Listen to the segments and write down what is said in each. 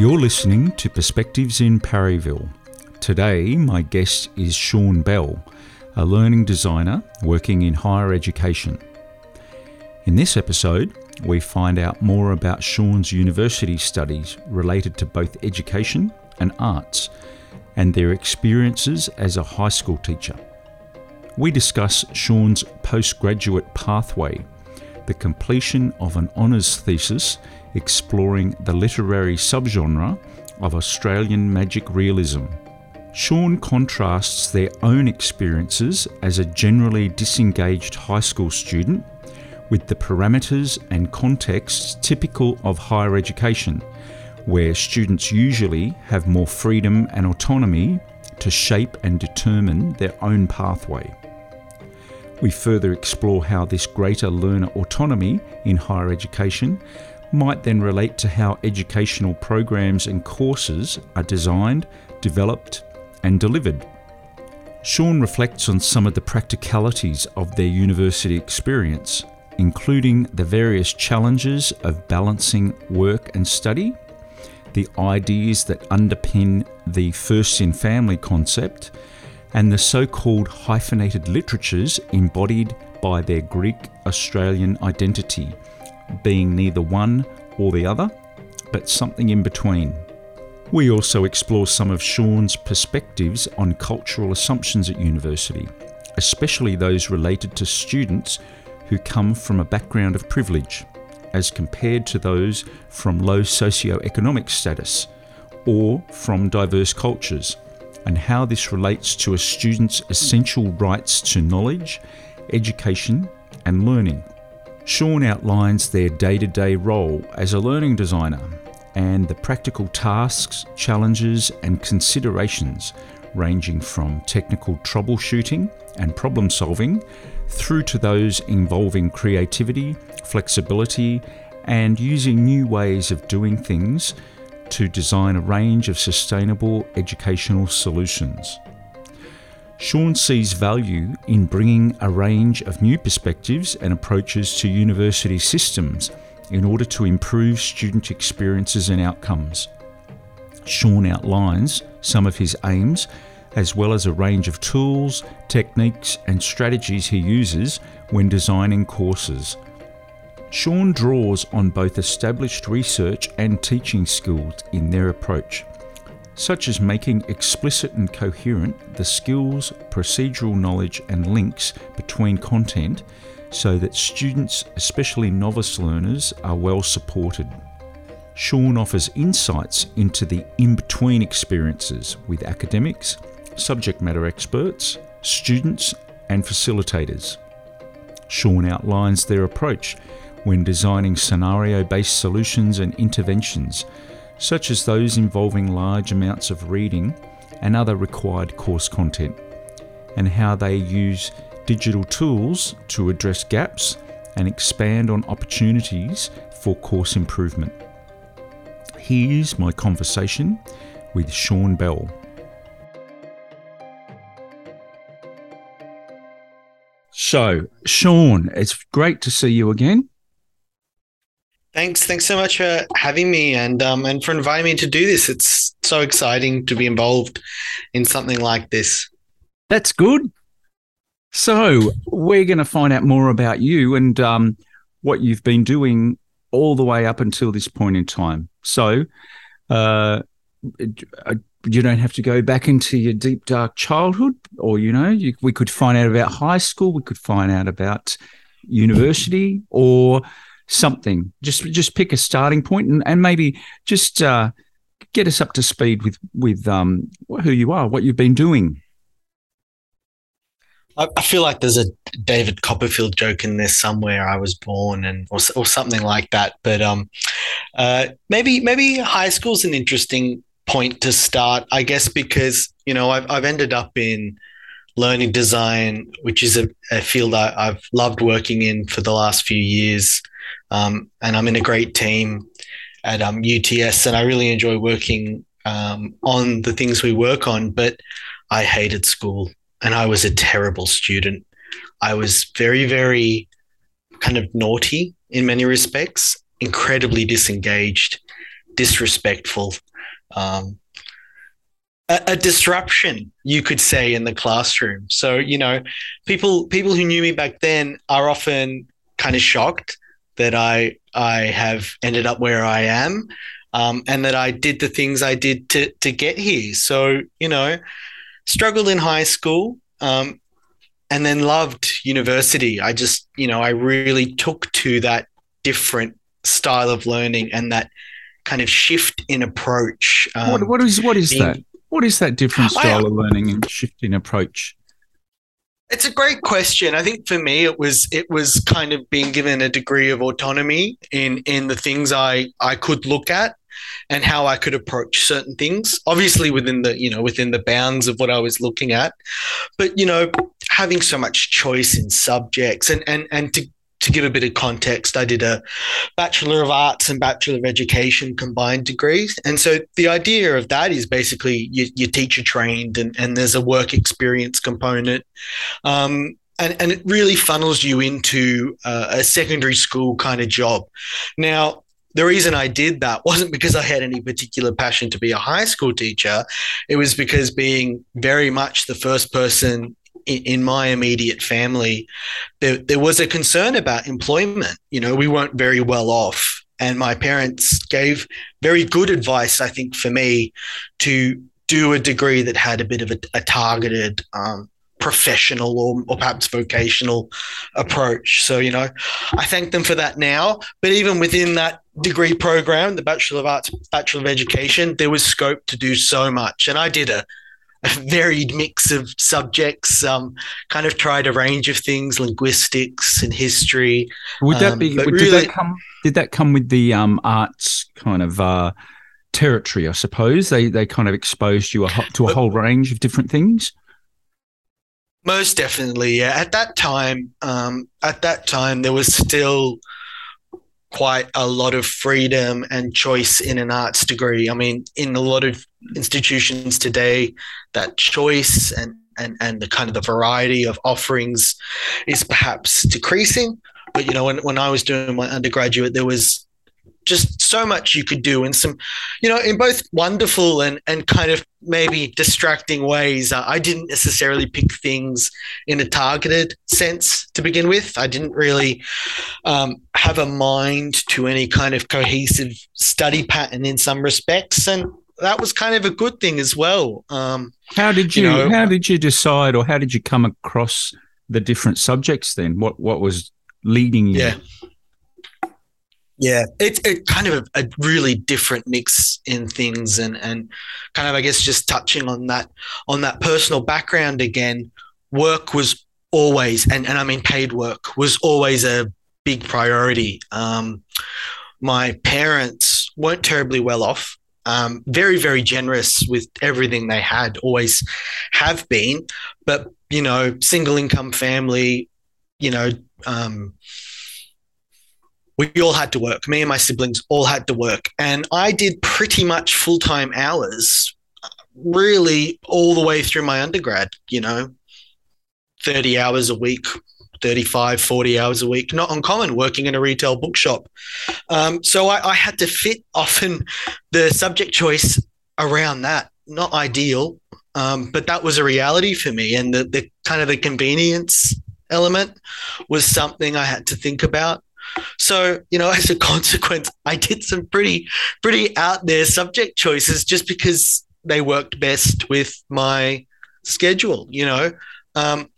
You're listening to Perspectives in Parryville. Today, my guest is Sean Bell, a learning designer working in higher education. In this episode, we find out more about Sean's university studies related to both education and arts and their experiences as a high school teacher. We discuss Sean's postgraduate pathway, the completion of an honours thesis exploring the literary subgenre of Australian magic realism. Sean contrasts their own experiences as a generally disengaged high school student with the parameters and contexts typical of higher education, where students usually have more freedom and autonomy to shape and determine their own pathway. We further explore how this greater learner autonomy in higher education might then relate to how educational programs and courses are designed, developed, and delivered. Sean reflects on some of the practicalities of their university experience, including the various challenges of balancing work and study, the ideas that underpin the first in family concept, and the so called hyphenated literatures embodied by their Greek Australian identity being neither one or the other, but something in between. We also explore some of Sean's perspectives on cultural assumptions at university, especially those related to students who come from a background of privilege, as compared to those from low socio-economic status or from diverse cultures, and how this relates to a student's essential rights to knowledge, education, and learning. Sean outlines their day to day role as a learning designer and the practical tasks, challenges, and considerations ranging from technical troubleshooting and problem solving through to those involving creativity, flexibility, and using new ways of doing things to design a range of sustainable educational solutions. Sean sees value in bringing a range of new perspectives and approaches to university systems in order to improve student experiences and outcomes. Sean outlines some of his aims as well as a range of tools, techniques, and strategies he uses when designing courses. Sean draws on both established research and teaching skills in their approach such as making explicit and coherent the skills, procedural knowledge, and links between content so that students, especially novice learners, are well supported. Sean offers insights into the in between experiences with academics, subject matter experts, students, and facilitators. Sean outlines their approach when designing scenario based solutions and interventions such as those involving large amounts of reading and other required course content, and how they use digital tools to address gaps and expand on opportunities for course improvement. Here's my conversation with Sean Bell. So, Sean, it's great to see you again. Thanks, thanks so much for having me and um, and for inviting me to do this. It's so exciting to be involved in something like this. That's good. So we're going to find out more about you and um, what you've been doing all the way up until this point in time. So uh, you don't have to go back into your deep dark childhood, or you know, you, we could find out about high school, we could find out about university, or something. Just just pick a starting point and, and maybe just uh, get us up to speed with with um, who you are, what you've been doing. I feel like there's a David Copperfield joke in there somewhere. I was born, and or, or something like that. But um, uh, maybe maybe high school's an interesting point to start, I guess, because you know I've I've ended up in learning design, which is a, a field I, have loved working in for the last few years. Um, and I'm in a great team at um, UTS, and I really enjoy working um, on the things we work on, but I hated school and I was a terrible student. I was very, very kind of naughty in many respects, incredibly disengaged, disrespectful, um, a, a, disruption, you could say, in the classroom. So you know, people people who knew me back then are often kind of shocked that I I have ended up where I am, um, and that I did the things I did to to get here. So you know, struggled in high school. Um, and then loved university. I just, you know, I really took to that different style of learning and that kind of shift in approach. Um, what, what is what is being, that? What is that different style I, of learning and shift in approach? It's a great question. I think for me, it was it was kind of being given a degree of autonomy in in the things I I could look at and how I could approach certain things. Obviously, within the you know within the bounds of what I was looking at, but you know having so much choice in subjects and and and to to give a bit of context, I did a Bachelor of Arts and Bachelor of Education combined degrees. And so the idea of that is basically you, you're teacher trained and, and there's a work experience component. Um, and, and it really funnels you into uh, a secondary school kind of job. Now, the reason I did that wasn't because I had any particular passion to be a high school teacher. It was because being very much the first person in my immediate family, there, there was a concern about employment. You know, we weren't very well off. And my parents gave very good advice, I think, for me to do a degree that had a bit of a, a targeted um, professional or, or perhaps vocational approach. So, you know, I thank them for that now. But even within that degree program, the Bachelor of Arts, Bachelor of Education, there was scope to do so much. And I did a a varied mix of subjects. Um, kind of tried a range of things, linguistics and history. Would that be? Um, would, really, did that come? Did that come with the um, arts kind of uh, territory? I suppose they they kind of exposed you a, to a whole range of different things. Most definitely, yeah. At that time, um, at that time, there was still quite a lot of freedom and choice in an arts degree. I mean, in a lot of institutions today, that choice and and and the kind of the variety of offerings is perhaps decreasing. But you know, when when I was doing my undergraduate, there was just so much you could do and some you know in both wonderful and and kind of maybe distracting ways. Uh, i didn't necessarily pick things in a targeted sense to begin with. I didn't really um, have a mind to any kind of cohesive study pattern in some respects and that was kind of a good thing as well. Um, how did you, you know, how did you decide or how did you come across the different subjects then? What what was leading you? Yeah yeah, it's it kind of a, a, really different mix in things, and and kind of I guess just touching on that on that personal background again. Work was always, and and I mean paid work was always a big priority. Um, my parents weren't terribly well off. Um, very very generous with everything they had, always have been, but you know, single income family, you know. Um, we all had to work. Me and my siblings all had to work. And I did pretty much full time hours, really all the way through my undergrad, you know, 30 hours a week, 35, 40 hours a week. Not uncommon working in a retail bookshop. Um, so I, I had to fit often the subject choice around that. Not ideal, um, but that was a reality for me. And the, the kind of the convenience element was something I had to think about. So, you know, as a consequence, I did some pretty, pretty out there subject choices just because they worked best with my schedule, you know. Um,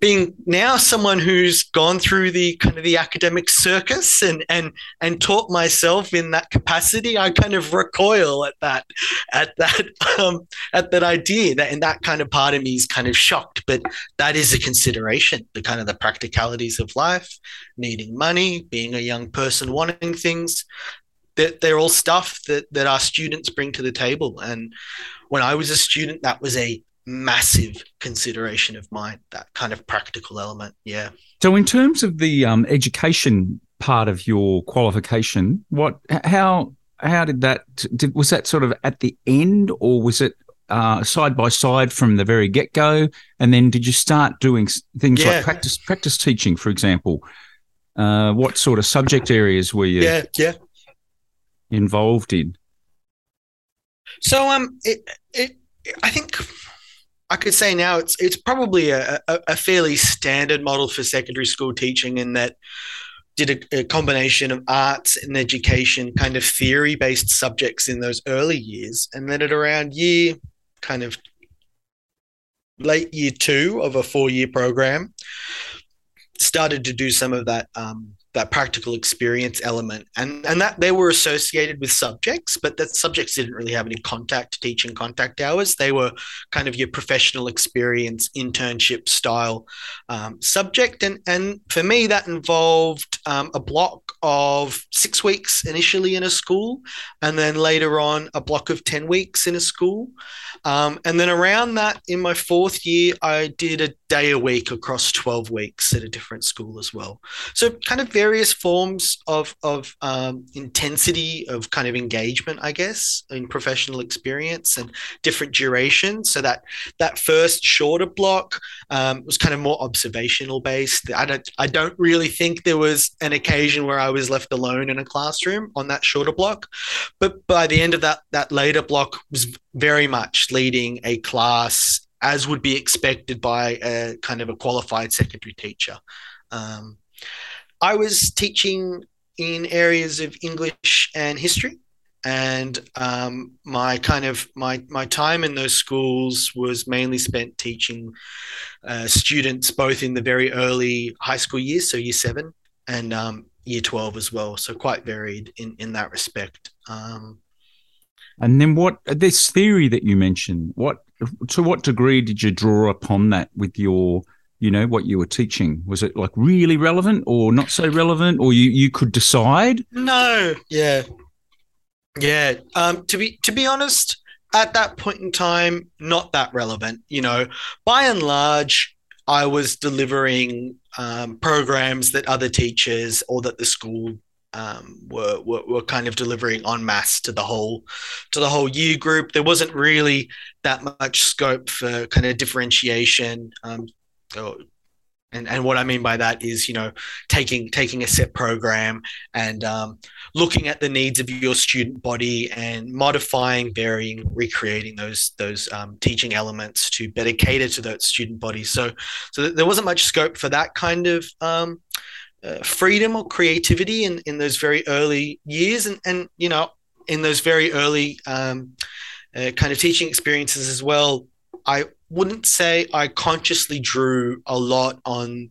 being now someone who's gone through the kind of the academic circus and and and taught myself in that capacity, I kind of recoil at that at that um, at that idea that and that kind of part of me is kind of shocked, but that is a consideration, the kind of the practicalities of life, needing money, being a young person wanting things. That they're all stuff that that our students bring to the table. And when I was a student, that was a massive consideration of mine that kind of practical element yeah so in terms of the um, education part of your qualification what how how did that? Did, was that sort of at the end, or was it uh, side by side from the very get go? And then did you start doing things yeah. like practice practice teaching, for example? Uh, what sort of subject areas were you? Yeah, yeah. Involved in. So um, it it I think I could say now it's it's probably a, a, a fairly standard model for secondary school teaching in that did a, a, combination of arts and education kind of theory based subjects in those early years and then at around year kind of late year two of a four year program started to do some of that um, that practical experience element. And and that they were associated with subjects but that subjects didn't really have any contact teaching contact hours. They were kind of your professional experience internship style um, subject. And and for me that involved um, a block of six weeks initially in a school and then later on a block of 10 weeks in a school. Um, and then around that in my fourth year i did a day a week across 12 weeks at a different school as well so kind of various forms of of um, intensity of kind of engagement, I guess, in professional experience and different durations. So that that first shorter block um, was kind of more observational based. I don't I don't really think there was an occasion where I was left alone in a classroom on that shorter block, but by the end of that that later block was very much leading a class as would be expected by a kind of a qualified secondary teacher. Um, I was teaching in areas of English and history, and um, my kind of my my time in those schools was mainly spent teaching uh, students both in the very early high school years, so year seven and um, year twelve as well. So quite varied in in that respect. Um, and then what this theory that you mentioned, what to what degree did you draw upon that with your you know what you were teaching? Was it like really relevant or not so relevant or you you could decide? No. Yeah. Yeah. Um to be to be honest at that point in time not that relevant you know. By and large i was delivering um, programs that other teachers or that the school um, were, were, were kind of delivering en masse to the whole to the whole year group. There wasn't really that much scope for kind of differentiation. Um, so, and, and what I mean by that is, you know, taking taking a set program and um, looking at the needs of your student body and modifying, varying, recreating those those um, teaching elements to better cater to that student body. So, so there wasn't much scope for that kind of um, uh, freedom or creativity in, in those very early years, and and you know, in those very early um, uh, kind of teaching experiences as well. I wouldn't say I consciously drew a lot on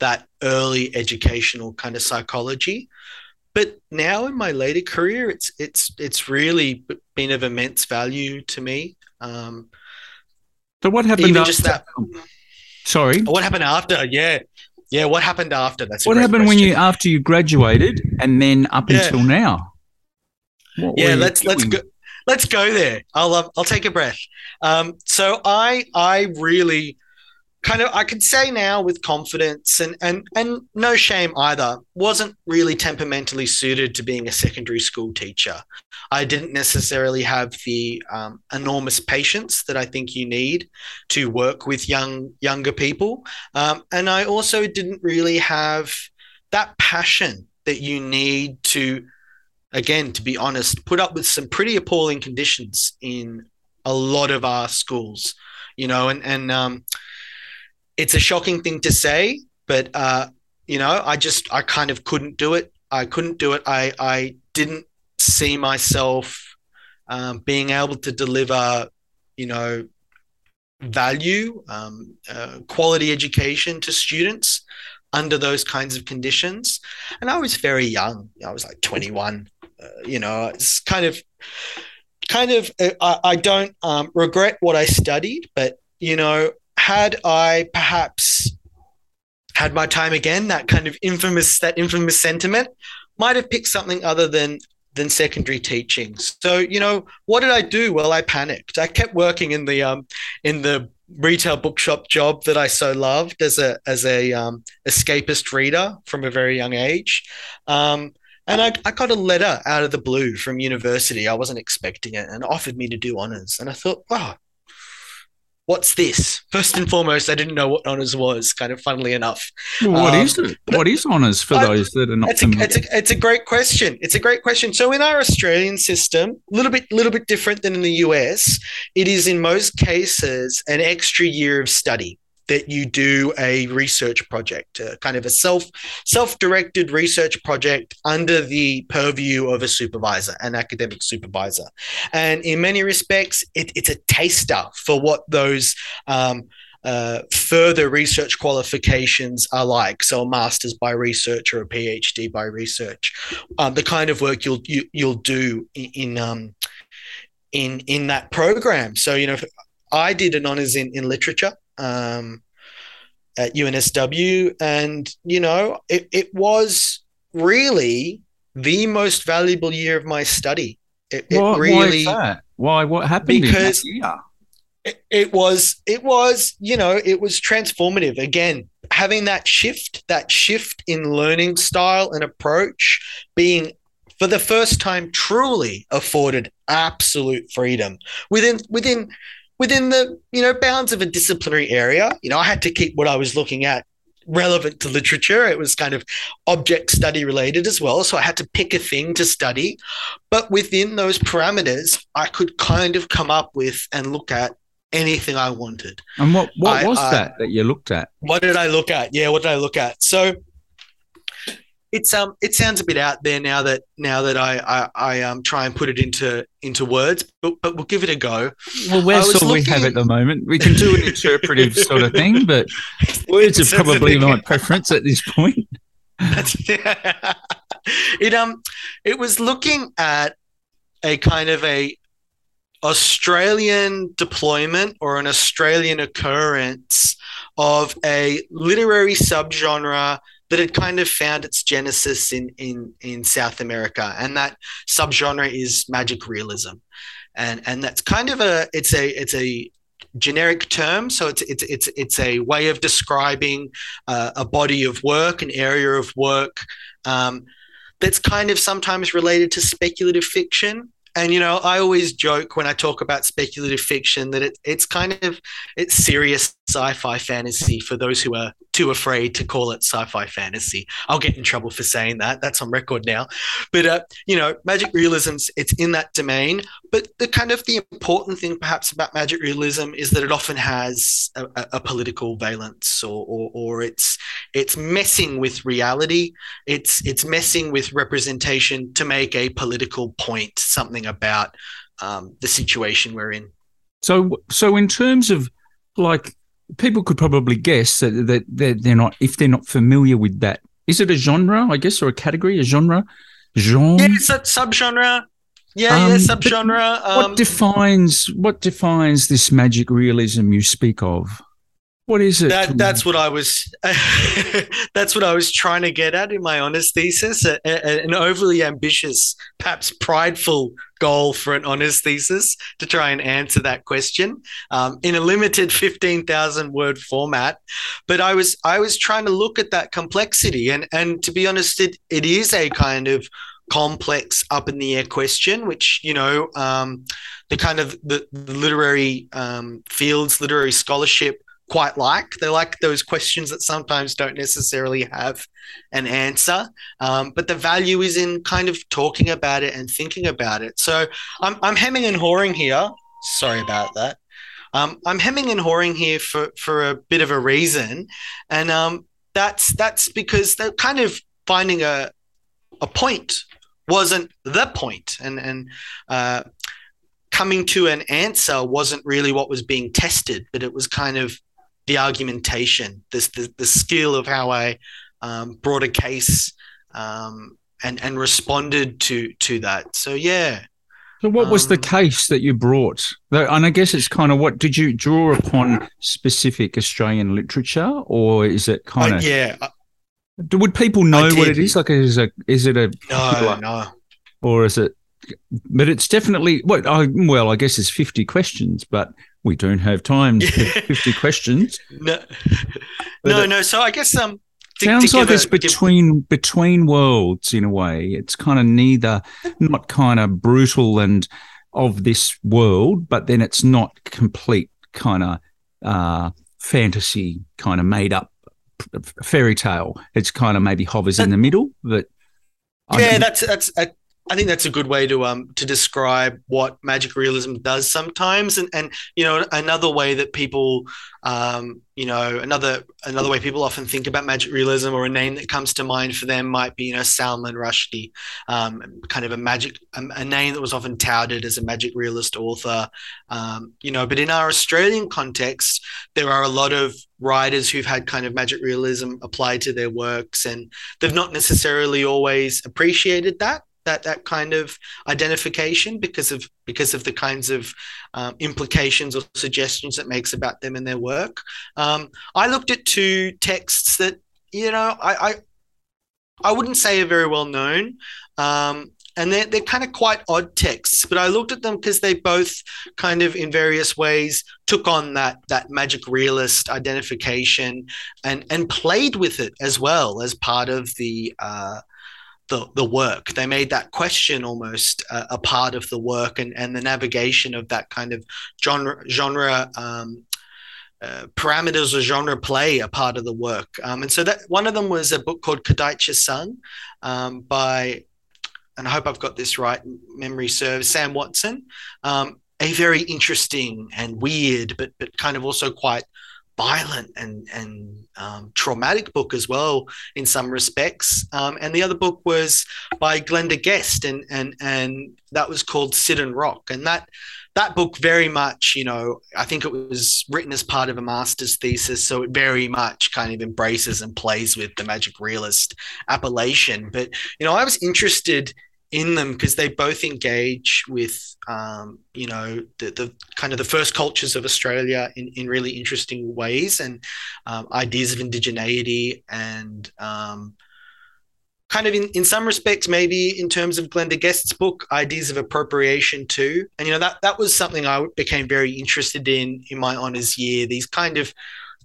that early educational kind of psychology. But now in my later career, it's it's it's really been of immense value to me. Um, so what happened? Even after? just that. Sorry. What happened after? Yeah, yeah. What happened after? That's what happened question. when you after you graduated and then up yeah. until now. What yeah, let's doing? let's go let's go there. I'll uh, I'll take a breath. Um, so I I really kind of I could say now with confidence and and and no shame either wasn't really temperamentally suited to being a secondary school teacher. I didn't necessarily have the um, enormous patience that I think you need to work with young younger people, um, and I also didn't really have that passion that you need to again, to be honest, put up with some pretty appalling conditions in a lot of our schools, you know, and, and um, it's a shocking thing to say, but, uh, you know, I just, I kind of couldn't do it. I couldn't do it. I, I didn't see myself um, being able to deliver, you know, value, um, uh, quality education to students under those kinds of conditions. And I was very young. I was like 21 uh, you know, it's kind of, kind of, uh, I, I don't um, regret what I studied, but, you know, had I perhaps had my time again, that kind of infamous, that infamous sentiment, might have picked something other than than secondary teaching. So, you know, what did I do? Well, I panicked. I kept working in the um in the retail bookshop job that I so loved as a as a um, escapist reader from a very young age. Um, and I, I got a letter out of the blue from university. I wasn't expecting it, and offered me to do honors. And I thought, wow, what's this? First and foremost, I didn't know what honors was. Kind of funnily enough. Well, what um, is it? What is honors for I, those that are not it's a, it's, a, it's a great question. It's a great question. So in our Australian system, a little bit little bit different than in the US. It is in most cases an extra year of study that you do a research project, kind of a self self-directed research project under the purview of a supervisor, an academic supervisor. And in many respects, it, it's a taster for what those um, uh, further research qualifications are like. So a master's by research or a PhD by research, um, the kind of work you'll you, will you will do in in, um, in in that program. So you know, I did an honors in in literature um, at UNSW, and you know, it, it was really the most valuable year of my study. It, it why, really why, why What happened? Because it, it was it was you know it was transformative again having that shift that shift in learning style and approach being for the first time truly afforded absolute freedom within within within the you know bounds of a disciplinary area. You know, I had to keep what I was looking at relevant to literature. It was kind of object study related as well. So I had to pick a thing to study. But within those parameters, I could kind of come up with and look at anything I wanted. And what, what I, was I, that that you looked at? What did I look at? Yeah, what did I look at? So it's um it sounds a bit out there now that now that I I, I um try and put it into into words, but but we'll give it a go. Well, all looking... we have at the moment? We can do an interpretive sort of thing, but words are probably my preference at this point. yeah. It um it was looking at a kind of a Australian deployment or an Australian occurrence of a literary subgenre that had kind of found its genesis in in in South America, and that subgenre is magic realism, and and that's kind of a it's a it's a generic term. So it's it's it's it's a way of describing uh, a body of work an area of work um, that's kind of sometimes related to speculative fiction. And you know, I always joke when I talk about speculative fiction that it, it's kind of it's serious sci-fi fantasy for those who are too afraid to call it sci-fi fantasy. I'll get in trouble for saying that. That's on record now. But uh, you know, magic realism's it's in that domain. But the kind of the important thing perhaps about magic realism is that it often has a, a political valence or, or or it's it's messing with reality. It's it's messing with representation to make a political point, something about um, the situation we're in. So so in terms of like people could probably guess that, that they're, they're not if they're not familiar with that. Is it a genre, I guess, or a category, a genre? Genre? Yeah, it's a subgenre. Yeah, um, yeah, subgenre. Um, what defines what defines this magic realism you speak of? What is it? That, that's what I was. that's what I was trying to get at in my honors thesis. A, a, an overly ambitious, perhaps prideful goal for an honors thesis to try and answer that question um, in a limited fifteen thousand word format. But I was I was trying to look at that complexity, and and to be honest, it, it is a kind of complex up in the air question which you know um, the kind of the, the literary um, fields literary scholarship quite like. They like those questions that sometimes don't necessarily have an answer, um, but the value is in kind of talking about it and thinking about it. So I'm, I'm hemming and hawing here. Sorry about that. Um, I'm hemming and hawing here for, for a bit of a reason, and um, that's that's because they're kind of finding a a point wasn't the point, and and uh, coming to an answer wasn't really what was being tested, but it was kind of the argumentation, this the, the skill of how I um, brought a case um, and and responded to to that. So yeah. So what was the um, case that you brought? And I guess it's kind of what did you draw upon specific Australian literature, or is it kind uh, of yeah? Would people know what it is? Like, is it is it a no, no, or is it? But it's definitely what. I, well, I guess it's fifty questions, but we don't have time for 50 questions. No, no, no. So I guess um, Sounds like it's between give... between worlds in a way. It's kind of neither, not kind of brutal and of this world, but then it's not complete kind of uh, fantasy, kind of made up fairy tale. It's kind of maybe hovers that, in the middle, but yeah, that's that's I think that's a good way to um to describe what magic realism does sometimes, and and you know another way that people um you know another another way people often think about magic realism or a name that comes to mind for them might be you know Salman Rushdie, um, kind of a magic a, a name that was often touted as a magic realist author, um, you know. But in our Australian context, there are a lot of writers who've had kind of magic realism applied to their works, and they've not necessarily always appreciated that that that kind of identification because of because of the kinds of um, implications or suggestions it makes about them and their work. Um, I looked at two texts that you know I I, I wouldn't say are very well known. Um, and they're, they're kind of quite odd texts, but I looked at them because they both kind of in various ways took on that that magic realist identification and and played with it as well as part of the uh, the, the work. They made that question almost a, a part of the work and, and the navigation of that kind of genre genre um, uh, parameters or genre play a part of the work. Um, and so that one of them was a book called Kadaitcha Sung um, by, and I hope I've got this right, memory serves, Sam Watson. Um, a very interesting and weird, but but kind of also quite violent and and um, traumatic book as well in some respects. Um, and the other book was by Glenda Guest, and and and that was called Siddon Rock. And that that book very much, you know, I think it was written as part of a master's thesis, so it very much kind of embraces and plays with the magic realist appellation. But you know, I was interested in them because they both engage with um, you know the, the kind of the first cultures of Australia in, in really interesting ways and um, ideas of indigeneity and um, kind of in, in some respects maybe in terms of Glenda Guest's book ideas of appropriation too. And you know that that was something I became very interested in in my honors year these kind of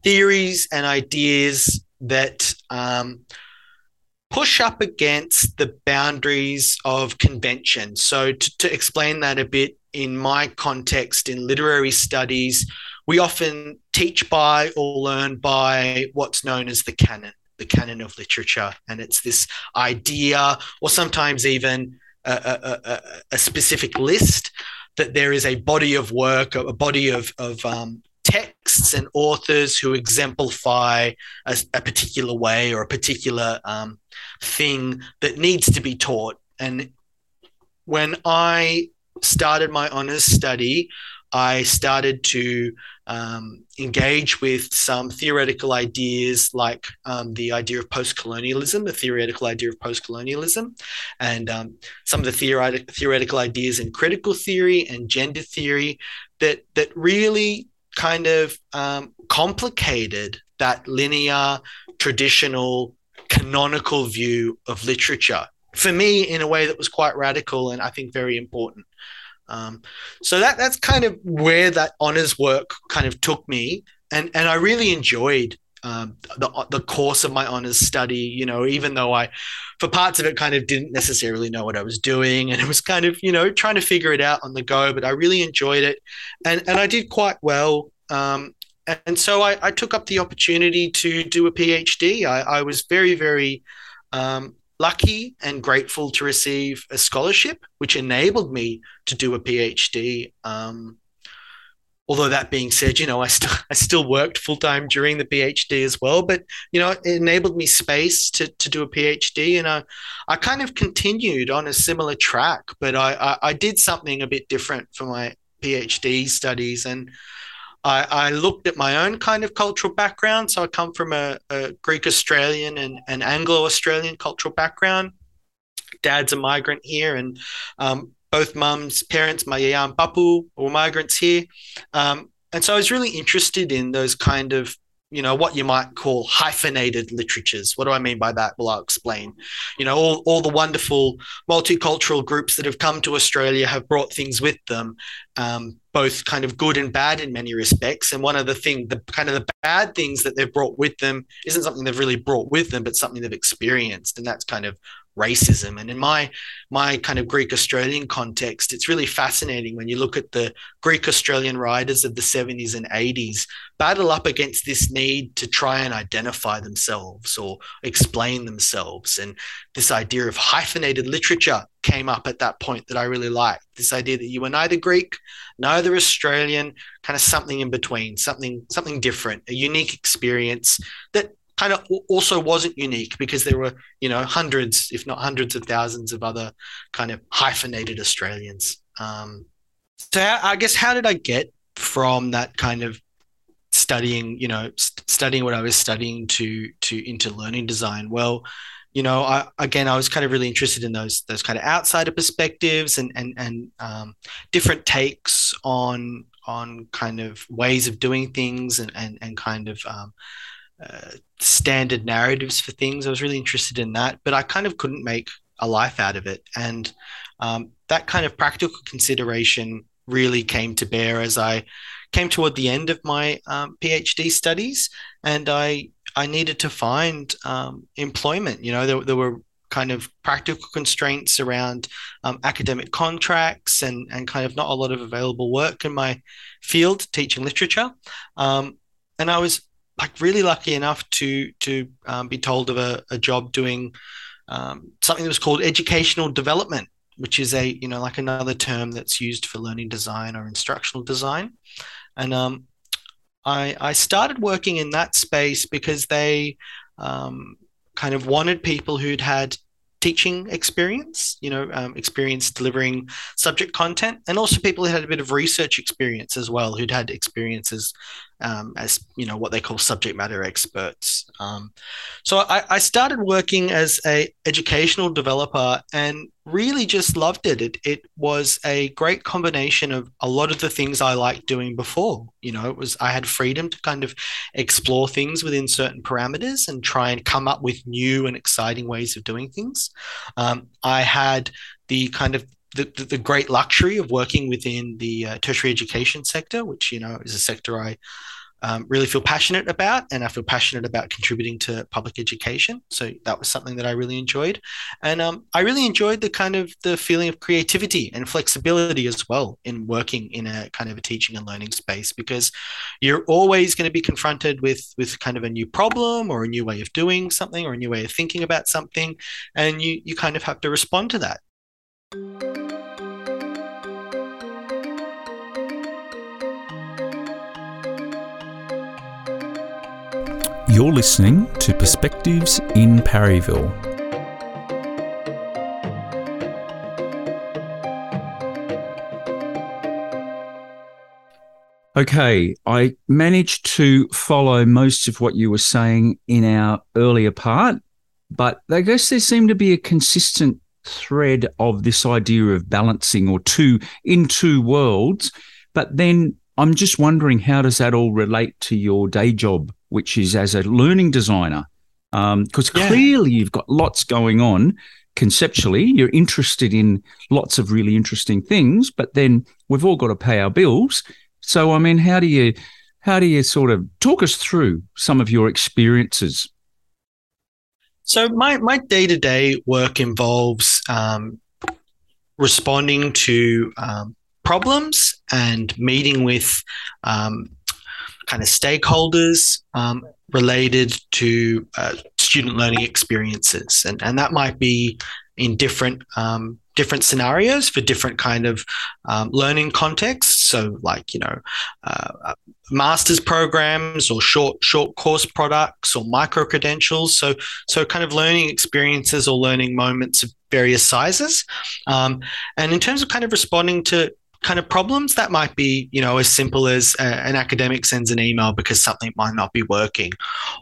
theories and ideas that um, push up against the boundaries of convention. So, to, to, explain that a bit in my context in literary studies, we often teach by or learn by what's known as the canon, the canon of literature. And it's this idea, or sometimes even a, a, a, a specific list, that there is a body of work, a body of, of um, texts and authors who exemplify a, a, particular way or a particular um, thing that needs to be taught. And when I started my honors study, I started to um, engage with some theoretical ideas like um, the idea of post colonialism, the theoretical idea of post colonialism, and um, some of the theoretic, theoretical ideas in critical theory and gender theory that, that really kind of um, complicated that linear, traditional canonical view of literature for me in a way that was quite radical and I think very important. Um, so that that's kind of where that honors work kind of took me, and and I really enjoyed um, the the course of my honors study. You know, even though I, for parts of it, kind of didn't necessarily know what I was doing, and it was kind of you know trying to figure it out on the go. But I really enjoyed it, and and I did quite well. Um, and so I, I, took up the opportunity to do a PhD. I, I was very, very um, lucky and grateful to receive a scholarship, which enabled me to do a PhD. Um, although that being said, you know, I still I still worked full time during the PhD as well. But you know, it enabled me space to to do a PhD, and I I kind of continued on a similar track, but I I, I did something a bit different for my PhD studies and. I, I, looked at my own kind of cultural background. So I come from a, a Greek Australian and, and Anglo Australian cultural background. Dad's a migrant here, and um, both mums, parents, my and papu, were migrants here. Um, and so I was really interested in those kind of you know what you might call hyphenated literatures. What do i mean by that? Well i'll explain. You know all, all the wonderful multicultural groups that have come to australia have brought things with them. Um, both kind of good and bad in many respects. And one of the thing, the kind of the bad things that they've brought with them isn't something they've really brought with them, but something they've experienced, and that's kind of racism. And in my my kind of Greek Australian context, it's really fascinating when you look at the Greek Australian writers of the 70s and 80s battle up against this need to try and identify themselves or explain themselves. And this idea of hyphenated literature came up at that point that I really liked. This idea that you were neither Greek, neither Australian, kind of something in between, something something different, a unique experience that kind of also wasn't unique because there were, you know, hundreds, if not hundreds of thousands of other kind of hyphenated Australians. Um, so I guess how did I get from that kind of studying, you know, st- studying what I was studying to to into learning design? Well, you know, I, again, I was kind of really interested in those those kind of outsider perspectives and and and um, different takes on on kind of ways of doing things and and and kind of um, uh, standard narratives for things. I was really interested in that, but I kind of couldn't make a life out of it. And um, that kind of practical consideration really came to bear as I came toward the end of my um, PhD studies, and I I needed to find um, employment. You know, there, there were kind of practical constraints around um, academic contracts and and kind of not a lot of available work in my field teaching literature. Um, and I was like really lucky enough to to um, be told of a, a job doing um, something that was called educational development, which is a you know like another term that's used for learning design or instructional design, and um, I I started working in that space because they um, kind of wanted people who'd had teaching experience, you know, um, experience delivering subject content, and also people who had a bit of research experience as well, who'd had experiences um, as you know what they call subject matter experts. Um, so I, I, started working as a educational developer and really just loved it. It it was a great combination of a lot of the things I liked doing before. You know, it was I had freedom to kind of explore things within certain parameters and try and come up with new and exciting ways of doing things. Um, I had the kind of the, the, the, great luxury of working within the uh, tertiary education sector, which you know is a sector I um, really feel passionate about, and I feel passionate about contributing to public education. So that was something that I really enjoyed, and um, I really enjoyed the kind of the feeling of creativity and flexibility as well in working in a kind of a teaching and learning space because you're always going to be confronted with with kind of a new problem or a new way of doing something or a new way of thinking about something, and you you kind of have to respond to that. You're listening to Perspectives in Parryville. Okay, I managed to follow most of what you were saying in our earlier part, but I guess there seemed to be a consistent thread of this idea of balancing or two in two worlds. But then I'm just wondering how does that all relate to your day job which is as a learning designer. Because um, yeah. clearly you've got lots going on conceptually. You're interested in lots of really interesting things, but then we've all got to pay our bills. So, I mean, how do you how do you sort of talk us through some of your experiences? So, my my day to day work involves um, responding to um, problems and meeting with um, kind of stakeholders um, related to uh, student learning experiences, and and that might be in different um, different scenarios for different kind of um, learning contexts. So, like you know, uh, master's programs or short short course products or micro credentials. So, so kind of learning experiences or learning moments of various sizes. Um, and in terms of kind of responding to kind of problems that might be you know as simple as a, an academic sends an email because something might not be working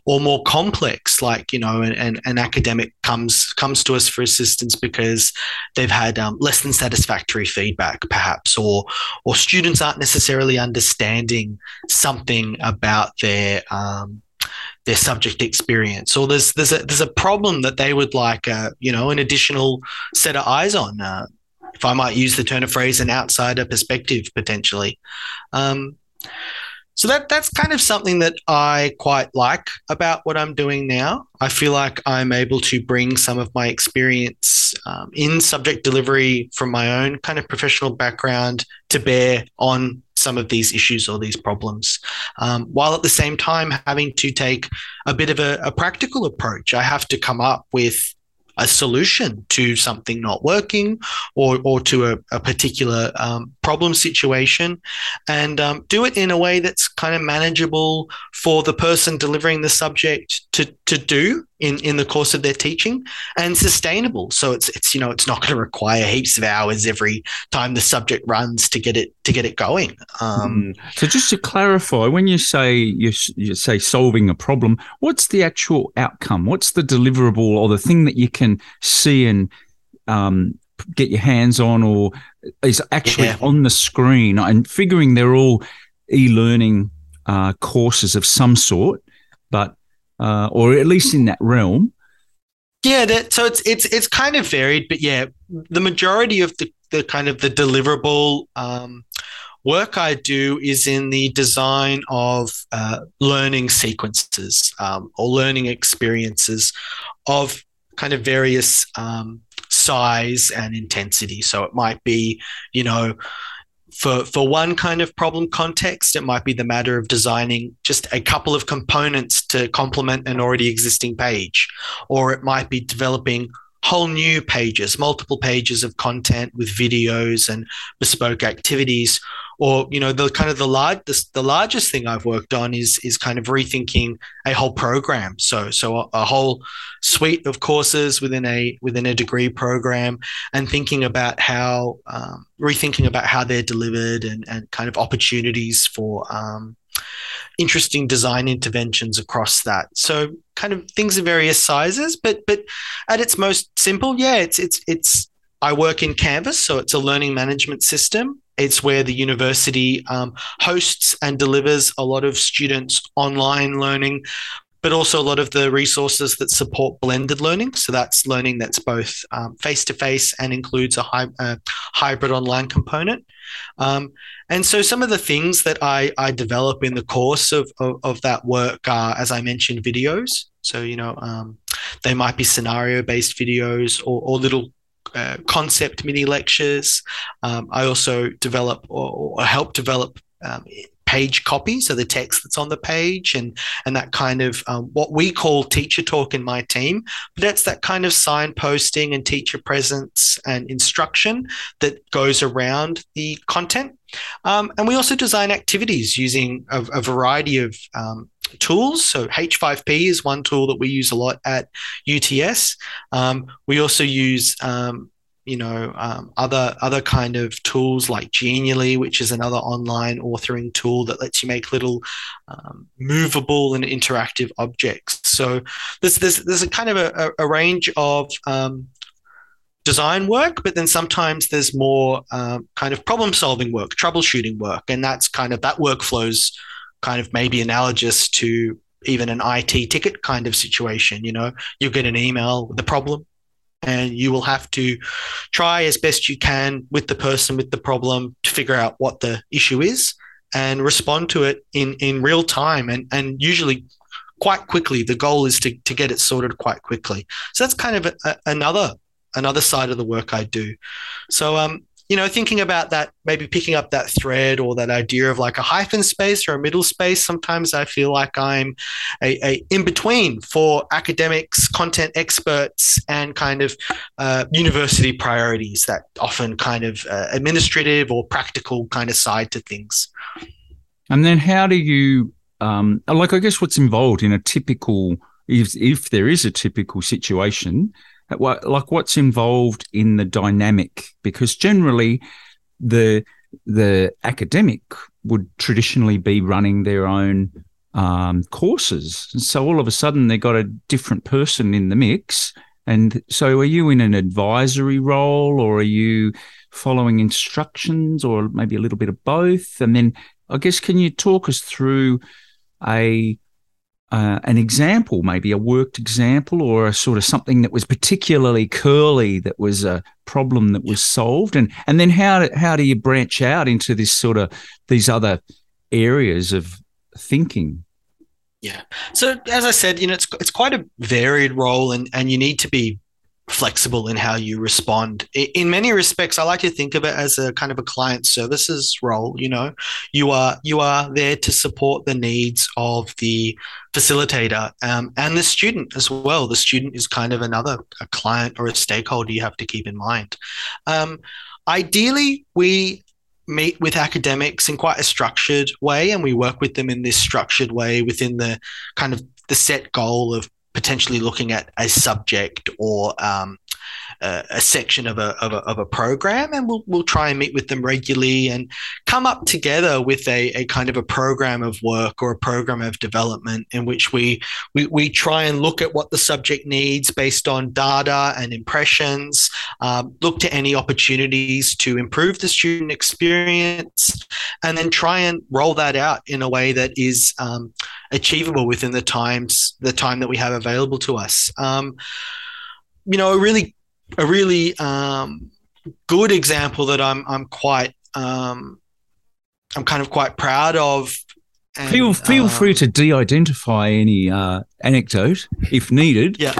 or more complex like you know an, an academic comes comes to us for assistance because they've had um, less than satisfactory feedback perhaps or or students aren't necessarily understanding something about their um, their subject experience, or there's there's a there's a problem that they would like, uh, you know, an additional set of eyes on. Uh, if I might use the turn of phrase, an outsider perspective potentially. Um, so that that's kind of something that I quite like about what I'm doing now. I feel like I'm able to bring some of my experience um, in subject delivery from my own kind of professional background to bear on some of these issues or these problems, um, while at the same time having to take a bit of a, a practical approach. I have to come up with a solution to something not working or, or to a, a particular um, problem situation and um, do it in a way that's kind of manageable for the person delivering the subject to, to do in, in the course of their teaching and sustainable. So it's it's you know it's not going to require heaps of hours every time the subject runs to get it to get it going. Um, hmm. so just to clarify, when you say you, you say solving a problem, what's the actual outcome? What's the deliverable or the thing that you can see and um, get your hands on, or is actually yeah. on the screen? And figuring they're all e-learning uh, courses of some sort, but uh, or at least in that realm. Yeah, that, so it's it's it's kind of varied, but yeah, the majority of the, the kind of the deliverable um, work I do is in the design of uh, learning sequences um, or learning experiences of kind of various um, size and intensity. So it might be, you know, for for one kind of problem context, it might be the matter of designing just a couple of components to complement an already existing page, or it might be developing whole new pages, multiple pages of content with videos and bespoke activities, or you know the kind of the large the, the largest thing I've worked on is is kind of rethinking a whole program. So so a, a, whole suite of courses within a within a degree program, and thinking about how um, rethinking about how they're delivered and and kind of opportunities for um, interesting design interventions across that. So kind of things of various sizes, but but at its most simple, yeah, it's it's it's I work in Canvas, so it's a learning management system. It's where the university um, hosts and delivers a lot of students' online learning, but also a lot of the resources that support blended learning. So that's learning that's both face to face and includes a hy- uh, hybrid online component. Um, and so some of the things that I, I develop in the course of, of, of that work are, as I mentioned, videos. So, you know, um, they might be scenario based videos or, or little uh, concept mini lectures. Um, I also develop or, or help develop um, page copy, so the text that's on the page, and and that kind of um, what we call teacher talk in my team. But that's that kind of signposting and teacher presence and instruction that goes around the content. Um, and we also design activities using a, a variety of um, tools. So H5P is one tool that we use a lot at UTS. Um, we also use um, you know um, other other kind of tools like Genially, which is another online authoring tool that lets you make little um, movable and interactive objects. So there's there's, there's a kind of a, a range of um, design work, but then sometimes there's more um, kind of problem solving work, troubleshooting work, and that's kind of that workflows kind of maybe analogous to even an IT ticket kind of situation. You know, you get an email with a problem, and you will have to try as best you can with the person with the problem to figure out what the issue is and respond to it in in real time. And and usually quite quickly the goal is to, to get it sorted quite quickly. So that's kind of a, a, another another side of the work i do. So um you know, thinking about that, maybe picking up that thread or that idea of like a hyphen space or a middle space. Sometimes I feel like I'm a, a in between for academics, content experts, and kind of uh, university priorities. That often kind of uh, administrative or practical kind of side to things. And then, how do you um, like? I guess what's involved in a typical, if if there is a typical situation like what's involved in the dynamic? Because generally the the academic would traditionally be running their own um, courses. So all of a sudden they've got a different person in the mix. And so are you in an advisory role or are you following instructions or maybe a little bit of both? And then i guess can you talk us through a uh, an example, maybe a worked example or a sort of something that was particularly curly that was a problem that was solved, and and then how do, how do you branch out into this sort of these other areas of thinking? Yeah. So as I said, you know, it's it's quite a varied role, and and you need to be flexible in how you respond. In many respects, I like to think of it as a kind of a client services role. You know, you are you are there to support the needs of the facilitator um, and the student as well. The student is kind of another a client or a stakeholder you have to keep in mind. Um, ideally, we meet with academics in quite a structured way and we work with them in this structured way within the kind of the set goal of potentially looking at a subject or um, a, a, section of a, of a, of a program and we'll, we'll try and meet with them regularly and come up together with a, a kind of a program of work or a program of development in which we, we, we try and look at what the subject needs based on data and impressions, um, look to any opportunities to improve the student experience, and then try and roll that out in a way that is um, achievable within the times the time that we have available to us. Um, you know, a really a really um, good example that I'm I'm quite um, I'm kind of quite proud of. And, feel feel um, free to de-identify any uh, anecdote if needed. Yeah,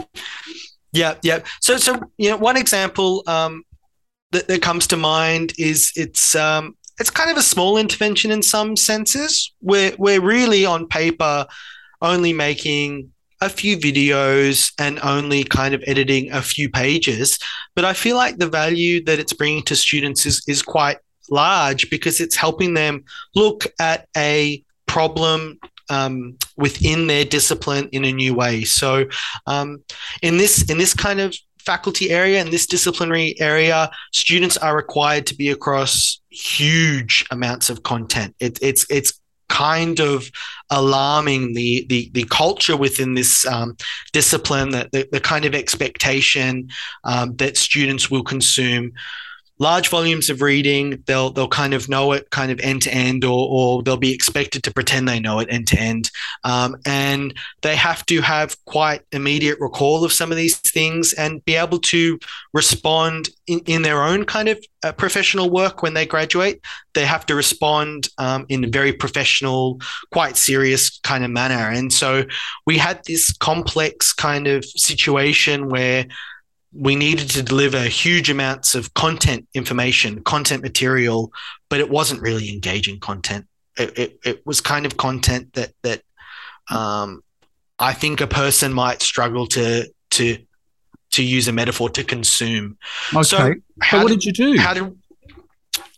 yeah, yeah. So so you know, one example um, that, that comes to mind is it's um, it's kind of a small intervention in some senses. We're we're really on paper only making a few videos and only kind of editing a few pages, but I feel like the value that it's bringing to students is is quite large because it's helping them look at a problem um, within their discipline in a new way. So, um, in this in this kind of faculty area and this disciplinary area, students are required to be across huge amounts of content. It, it's it's kind of alarming the the, the culture within this um, discipline that the, the kind of expectation um, that students will consume large volumes of reading. They'll they'll kind of know it kind of end to end, or or they'll be expected to pretend they know it end to end, um, and they have to have quite immediate recall of some of these things and be able to respond in, in their own kind of uh, professional work when they graduate. They have to respond um, in a very professional, quite serious kind of manner, and so we had this complex kind of situation where we needed to deliver huge amounts of content information, content material, but it wasn't really engaging content. It, it, it was kind of content that that um, I think a person might struggle to to to use a metaphor to consume. Okay. So, so what did, did you do? How did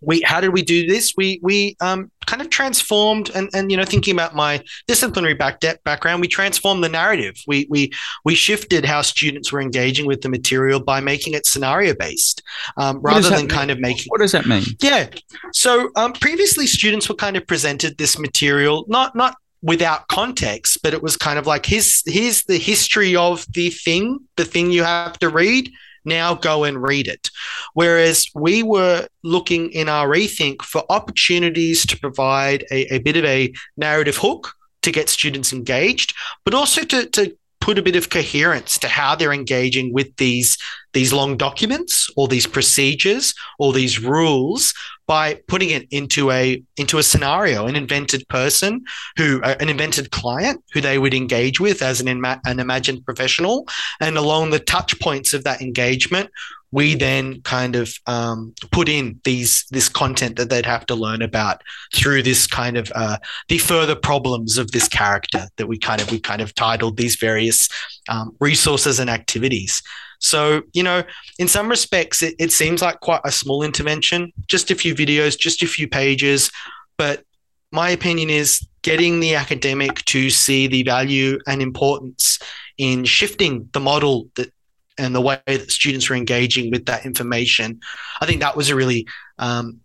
we how did we do this? We we um, kind of transformed and and you know thinking about my disciplinary back de- background, we transformed the narrative. We we we shifted how students were engaging with the material by making it scenario based um, rather than mean? kind of making. What does that mean? Yeah. So um, previously, students were kind of presented this material not not without context, but it was kind of like here's here's the history of the thing, the thing you have to read now go and read it. Whereas we were looking in our rethink for opportunities to provide a, a bit of a narrative hook to get students engaged, but also to, to put a bit of coherence to how they're engaging with these these long documents or these procedures or these rules by putting it into a into a scenario, an invented person who uh, an invented client who they would engage with as an an imagined professional, and along the touch points of that engagement, we then kind of um, put in these this content that they'd have to learn about through this kind of uh, the further problems of this character that we kind of we kind of titled these various um, resources and activities. So, you know, in some respects, it, it seems like quite a small intervention, just a few videos, just a few pages. But my opinion is getting the academic to see the value and importance in shifting the model that and the way that students are engaging with that information. I think that was a really um,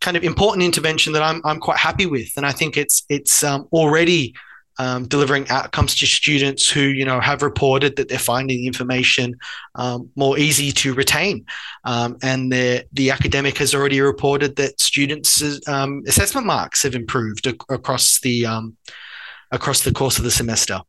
kind of important intervention that I'm, I'm quite happy with, and I think it's it's um, already um, delivering outcomes to students who you know have reported that they're finding information um, more easy to retain, um, and the the academic has already reported that students' um, assessment marks have improved ac- across the um, across the course of the semester.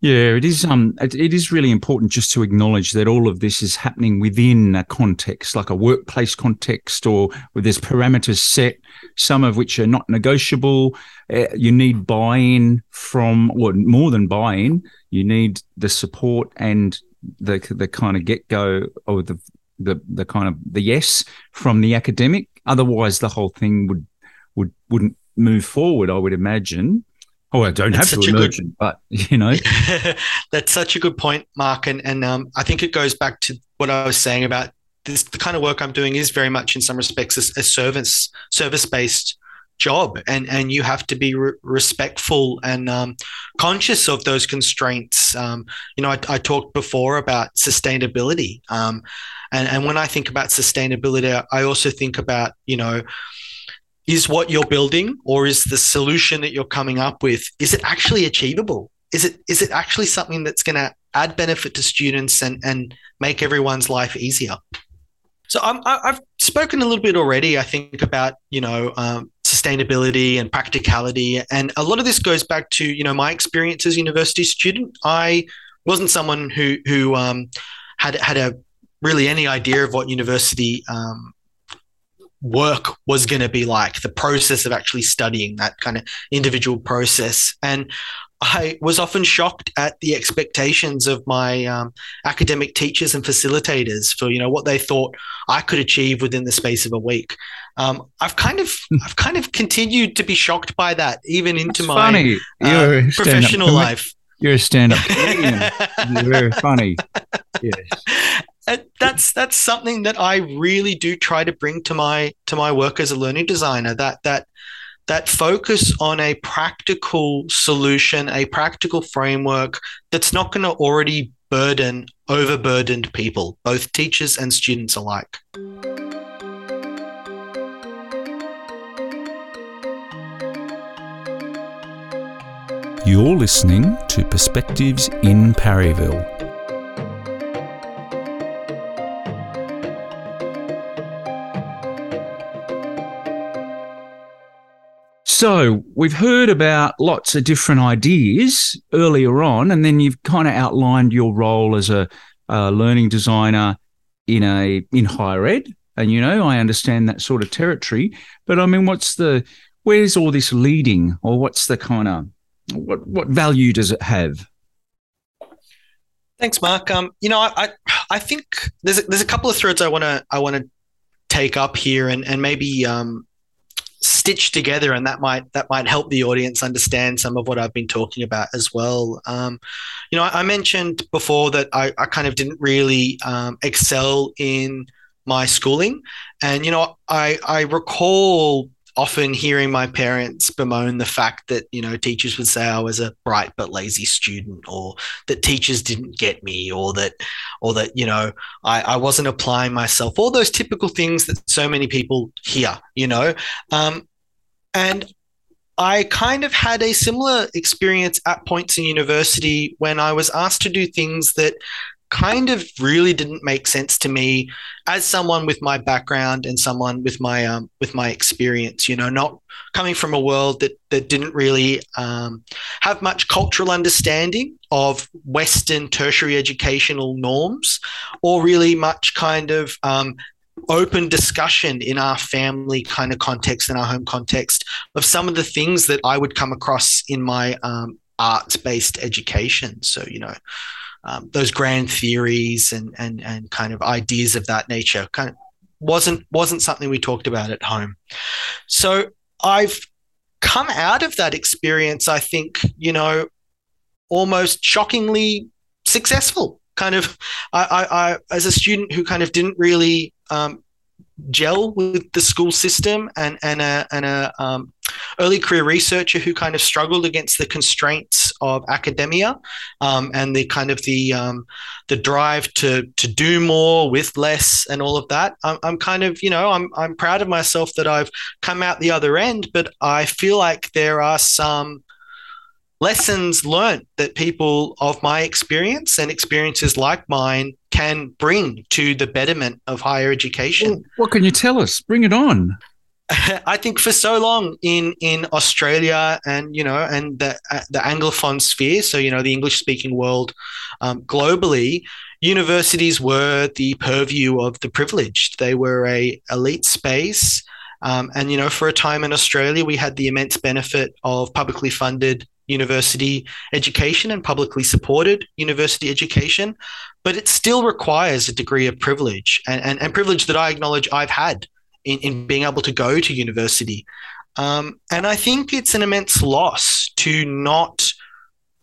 Yeah, it is. Um, it, it is really important just to acknowledge that all of this is happening within a context, like a workplace context, or where there's parameters set, some of which are not negotiable. Uh, you need buy-in from, well, more than buy-in. You need the support and the the kind of get-go or the the the kind of the yes from the academic. Otherwise, the whole thing would would wouldn't move forward. I would imagine. Oh, I don't That's have to good, but you know, that's such a good point, Mark. And and um, I think it goes back to what I was saying about this. The kind of work I'm doing is very much, in some respects, a, a service service based job, and and you have to be re- respectful and um, conscious of those constraints. Um, you know, I, I, talked before about sustainability, um, and and when I think about sustainability, I also think about you know is what you're building or is the solution that you're coming up with is it actually achievable? Is it is it actually something that's going to add benefit to students and and make everyone's life easier? So i have spoken a little bit already i think about you know um, sustainability and practicality and a lot of this goes back to you know my experience as a university student. I wasn't someone who who um, had had a really any idea of what university um, work was going to be like, the process of actually studying that kind of individual process. And I was often shocked at the expectations of my um, academic teachers and facilitators for you know what they thought I could achieve within the space of a week. Um, I've kind of hmm. I've kind of continued to be shocked by that even into That's my uh, professional life. You're a stand-up comedian. You're very funny. Yes that's that's something that I really do try to bring to my to my work as a learning designer. That that that focus on a practical solution, a practical framework that's not going to already burden overburdened people, both teachers and students alike. You're listening to Perspectives in Parryville. So we've heard about lots of different ideas earlier on, and then you've kind of outlined your role as a, a learning designer in a in higher ed. And you know, I understand that sort of territory. But I mean, what's the where's all this leading, or what's the kind of what what value does it have? Thanks, Mark. Um, you know, I I think there's a, there's a couple of threads I want to I want to take up here, and and maybe um, stitched together and that might that might help the audience understand some of what I've been talking about as well. Um, you know, I, I, mentioned before that I, I, kind of didn't really um, excel in my schooling, and you know, I I recall often hearing my parents bemoan the fact that you know teachers would say I was a bright but lazy student, or that teachers didn't get me, or that, or that you know I, I wasn't applying myself. All those typical things that so many people hear, you know, um, and I kind of had a similar experience at points in university when I was asked to do things that kind of really didn't make sense to me as someone with my background and someone with my um, with my experience you know not coming from a world that that didn't really um, have much cultural understanding of western tertiary educational norms or really much kind of um, open discussion in our family kind of context in our home context of some of the things that i would come across in my um, arts based education. So you know um, those grand theories and and and kind of ideas of that nature kind of wasn't wasn't something we talked about at home. So I've come out of that experience, I think, you know, almost shockingly successful. Kind of, I, I, I as a student who kind of didn't really um, gel with the school system and and a and a um, early career researcher who kind of struggled against the constraints of academia um, and the kind of the um, the drive to to do more with less and all of that. I'm, I'm kind of you know I'm I'm proud of myself that I've come out the other end, but I feel like there are some lessons learned that people of my experience and experiences like mine can bring to the betterment of higher education. What can you tell us? Bring it on. I think for so long in in Australia and you know and the uh, the anglophone sphere, so you know the English speaking world um, globally, universities were the purview of the privileged. They were a elite space, um, and you know for a time in Australia we had the immense benefit of publicly funded university education and publicly supported university education, but it still requires a degree of privilege and, and, and privilege that I acknowledge I've had in, in being able to go to university. Um, and I think it's an immense loss to not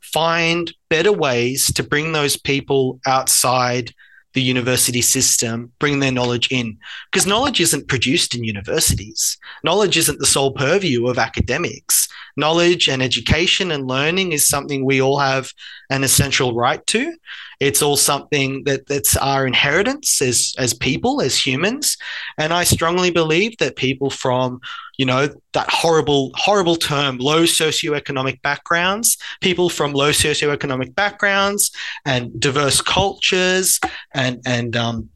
find better ways to bring those people outside the university system, bring their knowledge in. Because knowledge isn't produced in universities. Knowledge isn't the sole purview of academics. Knowledge and education and learning is something we all have an essential right to. It's all something that that's our inheritance as as people, as humans. And I strongly believe that people from, you know, that horrible, horrible term, low socioeconomic backgrounds, people from low socioeconomic backgrounds and diverse cultures and and um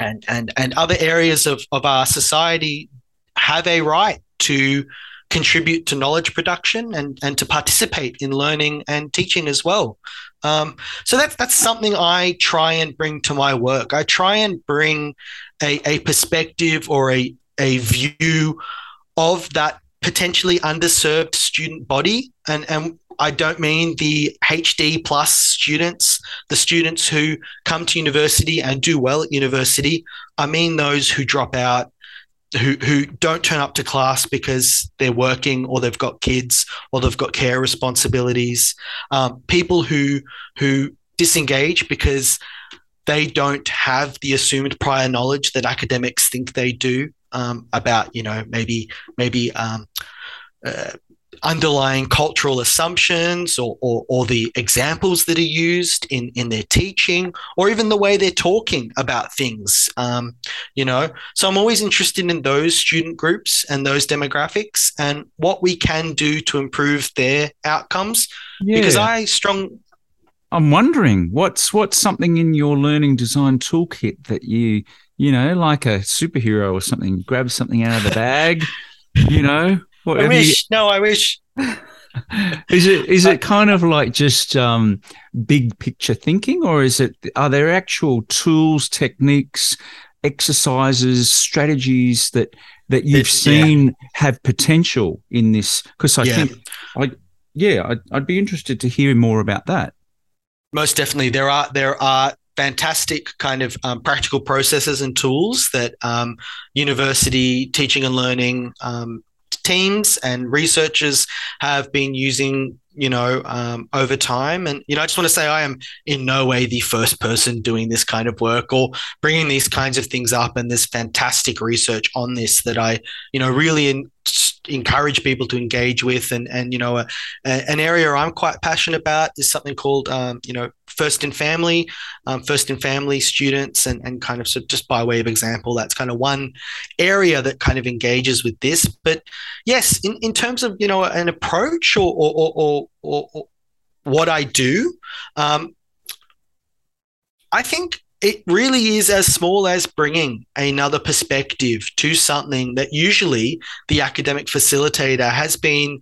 and and and other areas of, of our society have a right to contribute to knowledge production and, and to participate in learning and teaching as well. Um, so that's that's something I try and bring to my work. I try and bring a, a perspective or a, a view of that potentially underserved student body. And, and I don't mean the HD plus students, the students who come to university and do well at university. I mean those who drop out who who don't turn up to class because they're working or they've got kids or they've got care responsibilities. Um, people who who disengage because they don't have the assumed prior knowledge that academics think they do um, about you know maybe maybe um, uh, underlying cultural assumptions or, or, or, the examples that are used in, in their teaching or even the way they're talking about things. Um, you know so i'm always interested in those student groups and those demographics and what we can do to improve their outcomes. Yeah. because i strong i'm wondering what's what's something in your learning design toolkit that you you know like a superhero or something grab something out of the bag you know what, I wish. You... No, I wish. is it is it kind of like just um, big picture thinking, or is it are there actual tools, techniques, exercises, strategies that that you've it, seen yeah. have potential in this? Because I yeah. think, I yeah, I'd, I'd be interested to hear more about that. Most definitely, there are there are fantastic kind of um, practical processes and tools that um, university teaching and learning um, teams and researchers have been using you know, um, over time. And, you know, I just want to say I am in no way the first person doing this kind of work or bringing these kinds of things up. And there's fantastic research on this that I, you know, really in, encourage people to engage with. And, and you know, a, a, an area I'm quite passionate about is something called, um, you know, first in family, um, first in family students, and, and kind of so just by way of example, that's kind of one area that kind of engages with this. But yes, in, in terms of, you know, an approach or, or, or, or, or what I do, um, I think it really is as small as bringing another perspective to something that usually the academic facilitator has been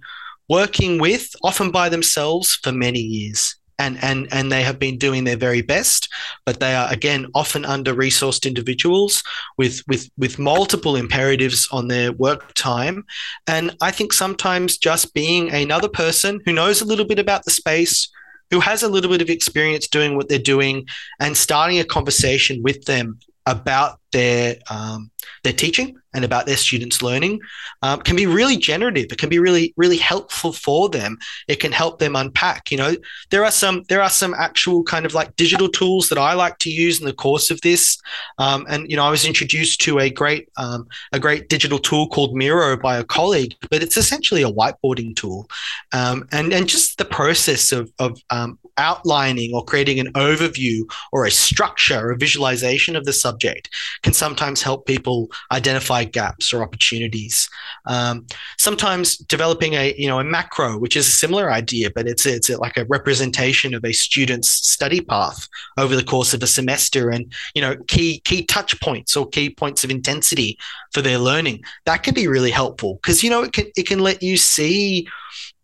working with, often by themselves, for many years. And, and, and they have been doing their very best, but they are again often under resourced individuals with, with, with multiple imperatives on their work time. And I think sometimes just being another person who knows a little bit about the space, who has a little bit of experience doing what they're doing and starting a conversation with them about their um, their teaching and about their students learning um, can be really generative. It can be really really helpful for them. It can help them unpack you know. There are some there are some actual kind of like digital tools that i like to use in the course of this um, and you know i was introduced to a great um, a great digital tool called miro by a colleague but it's essentially a whiteboarding tool um, and and just the process of, of um, outlining or creating an overview or a structure or a visualization of the subject can sometimes help people identify gaps or opportunities. Um, sometimes developing a you know a macro, which is a similar idea, but it's it's like a representation of a student's study path over the course of a semester, and you know key key touch points or key points of intensity for their learning. That can be really helpful because you know it can it can let you see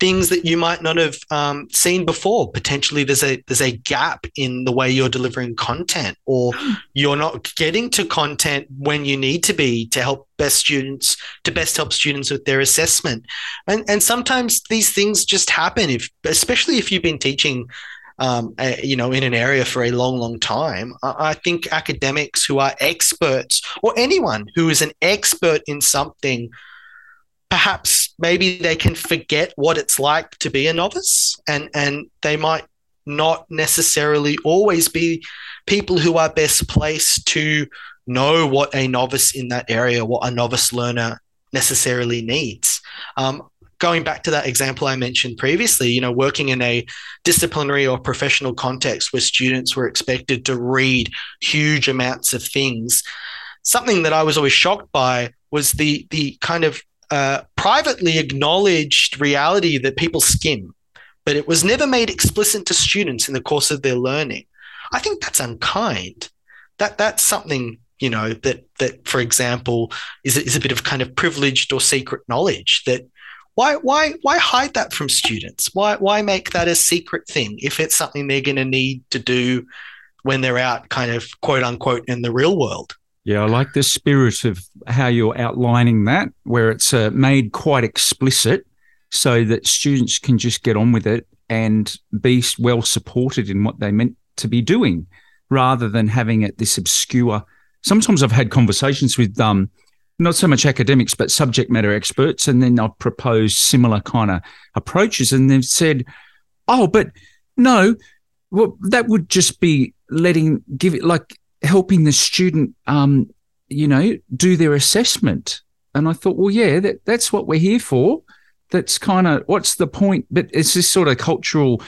things that you might not have um, seen before. Potentially, there's a there's a gap in the way you're delivering content, or you're not getting to content when you need to be to help best students to best help students with their assessment. And and sometimes these things just happen if, especially if you've been teaching. Um, you know, in an area for a long, long time. I, I think academics who are experts, or anyone who is an expert in something, perhaps maybe they can forget what it's like to be a novice and and they might not necessarily always be people who are best placed to know what a novice in that area what a novice learner necessarily needs um, going back to that example i mentioned previously you know working in a disciplinary or professional context where students were expected to read huge amounts of things something that i was always shocked by was the the kind of uh, privately acknowledged reality that people skim, but it was never made explicit to students in the course of their learning. I think that's unkind. That that's something you know that that for example is is a bit of kind of privileged or secret knowledge that why why why hide that from students why why make that a secret thing if it's something they're going to need to do when they're out kind of quote unquote in the real world yeah, I like the spirit of how you're outlining that, where it's uh, made quite explicit so that students can just get on with it and be well supported in what they meant to be doing rather than having it this obscure. Sometimes I've had conversations with um, not so much academics, but subject matter experts, and then I've proposed similar kind of approaches, and they've said, "Oh, but no, well, that would just be letting give it like helping the student, um, you know, do their assessment. And I thought, well, yeah, that, that's what we're here for. That's kind of what's the point? But it's this sort of cultural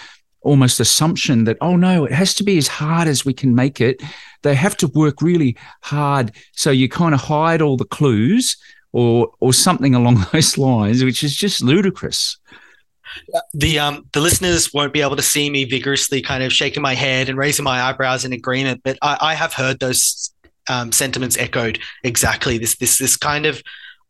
almost assumption that, oh, no, it has to be as hard as we can make it. They have to work really hard. So you kind of hide all the clues or, or something along those lines, which is just ludicrous the um the listeners won't be able to see me vigorously kind of shaking my head and raising my eyebrows in agreement, but I, I have heard those um, sentiments echoed exactly. This this this kind of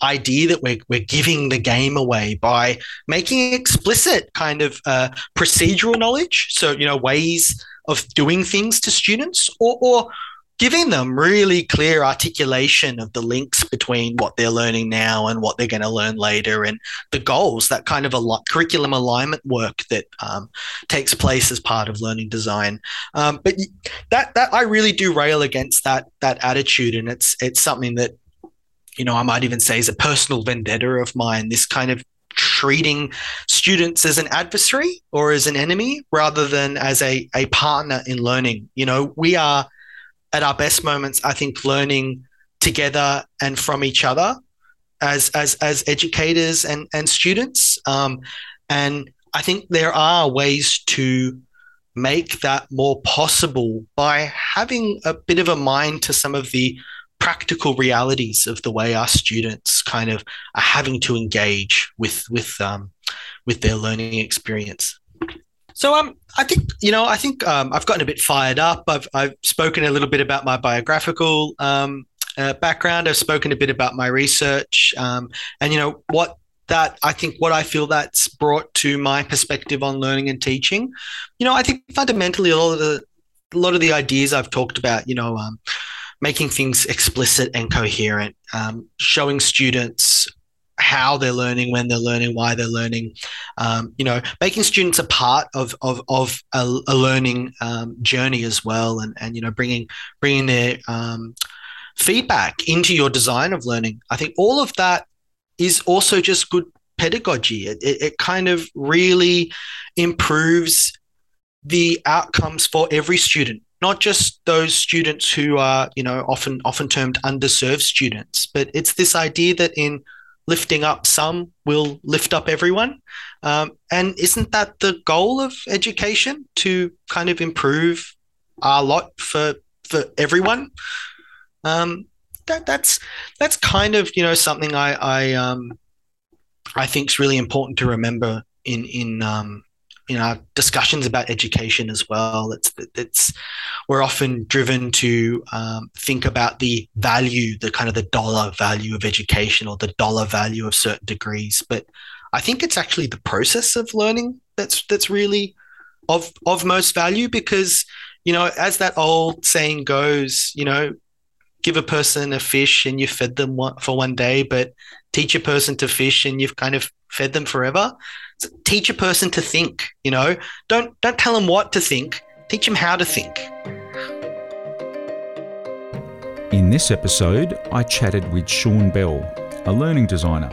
idea that we're we're giving the game away by making explicit kind of uh, procedural knowledge. So you know ways of doing things to students, or or giving them really clear articulation of the links between what they're learning now and what they're going to learn later and the goals that kind of a curriculum alignment work that um, takes place as part of learning design um, but that that i really do rail against that that attitude and it's it's something that you know i might even say is a personal vendetta of mine this kind of treating students as an adversary or as an enemy rather than as a, a partner in learning you know we are at our best moments, I think learning together and from each other as as as educators and and students. Um, and I think there are ways to make that more possible by having a bit of a mind to some of the practical realities of the way our students kind of are having to engage with with um, with their learning experience. So um, I think you know, I think um, I've gotten a bit fired up. I've I've spoken a little bit about my biographical um, uh, background. I've spoken a bit about my research, um, and you know what that I think what I feel that's brought to my perspective on learning and teaching. You know, I think fundamentally a lot of the a lot of the ideas I've talked about, you know, um, making things explicit and coherent, um, showing students how they're learning, when they're learning, why they're learning. Um, you know, making students a part of of, of a, a learning um, journey as well, and and you know, bringing bringing their um, feedback into your design of learning. I think all of that is also just good pedagogy. It, it, it kind of really improves the outcomes for every student not just those students who are you know often often termed underserved students but it's this idea that in lifting up some will lift up everyone. Um, and isn't that the goal of education to kind of improve our lot for for everyone? Um, that that's that's kind of you know something I I um I think is really important to remember in in um in our discussions about education as well. It's it's we're often driven to um, think about the value, the kind of the dollar value of education or the dollar value of certain degrees, but I think it's actually the process of learning that's that's really of of most value because you know as that old saying goes, you know, give a person a fish and you fed them for one day, but teach a person to fish and you've kind of fed them forever. Teach a person to think, you know, don't don't tell them what to think, teach them how to think. In this episode, I chatted with Sean Bell, a learning designer.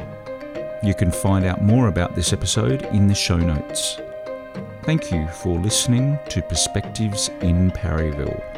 You can find out more about this episode in the show notes. Thank you for listening to Perspectives in Parryville.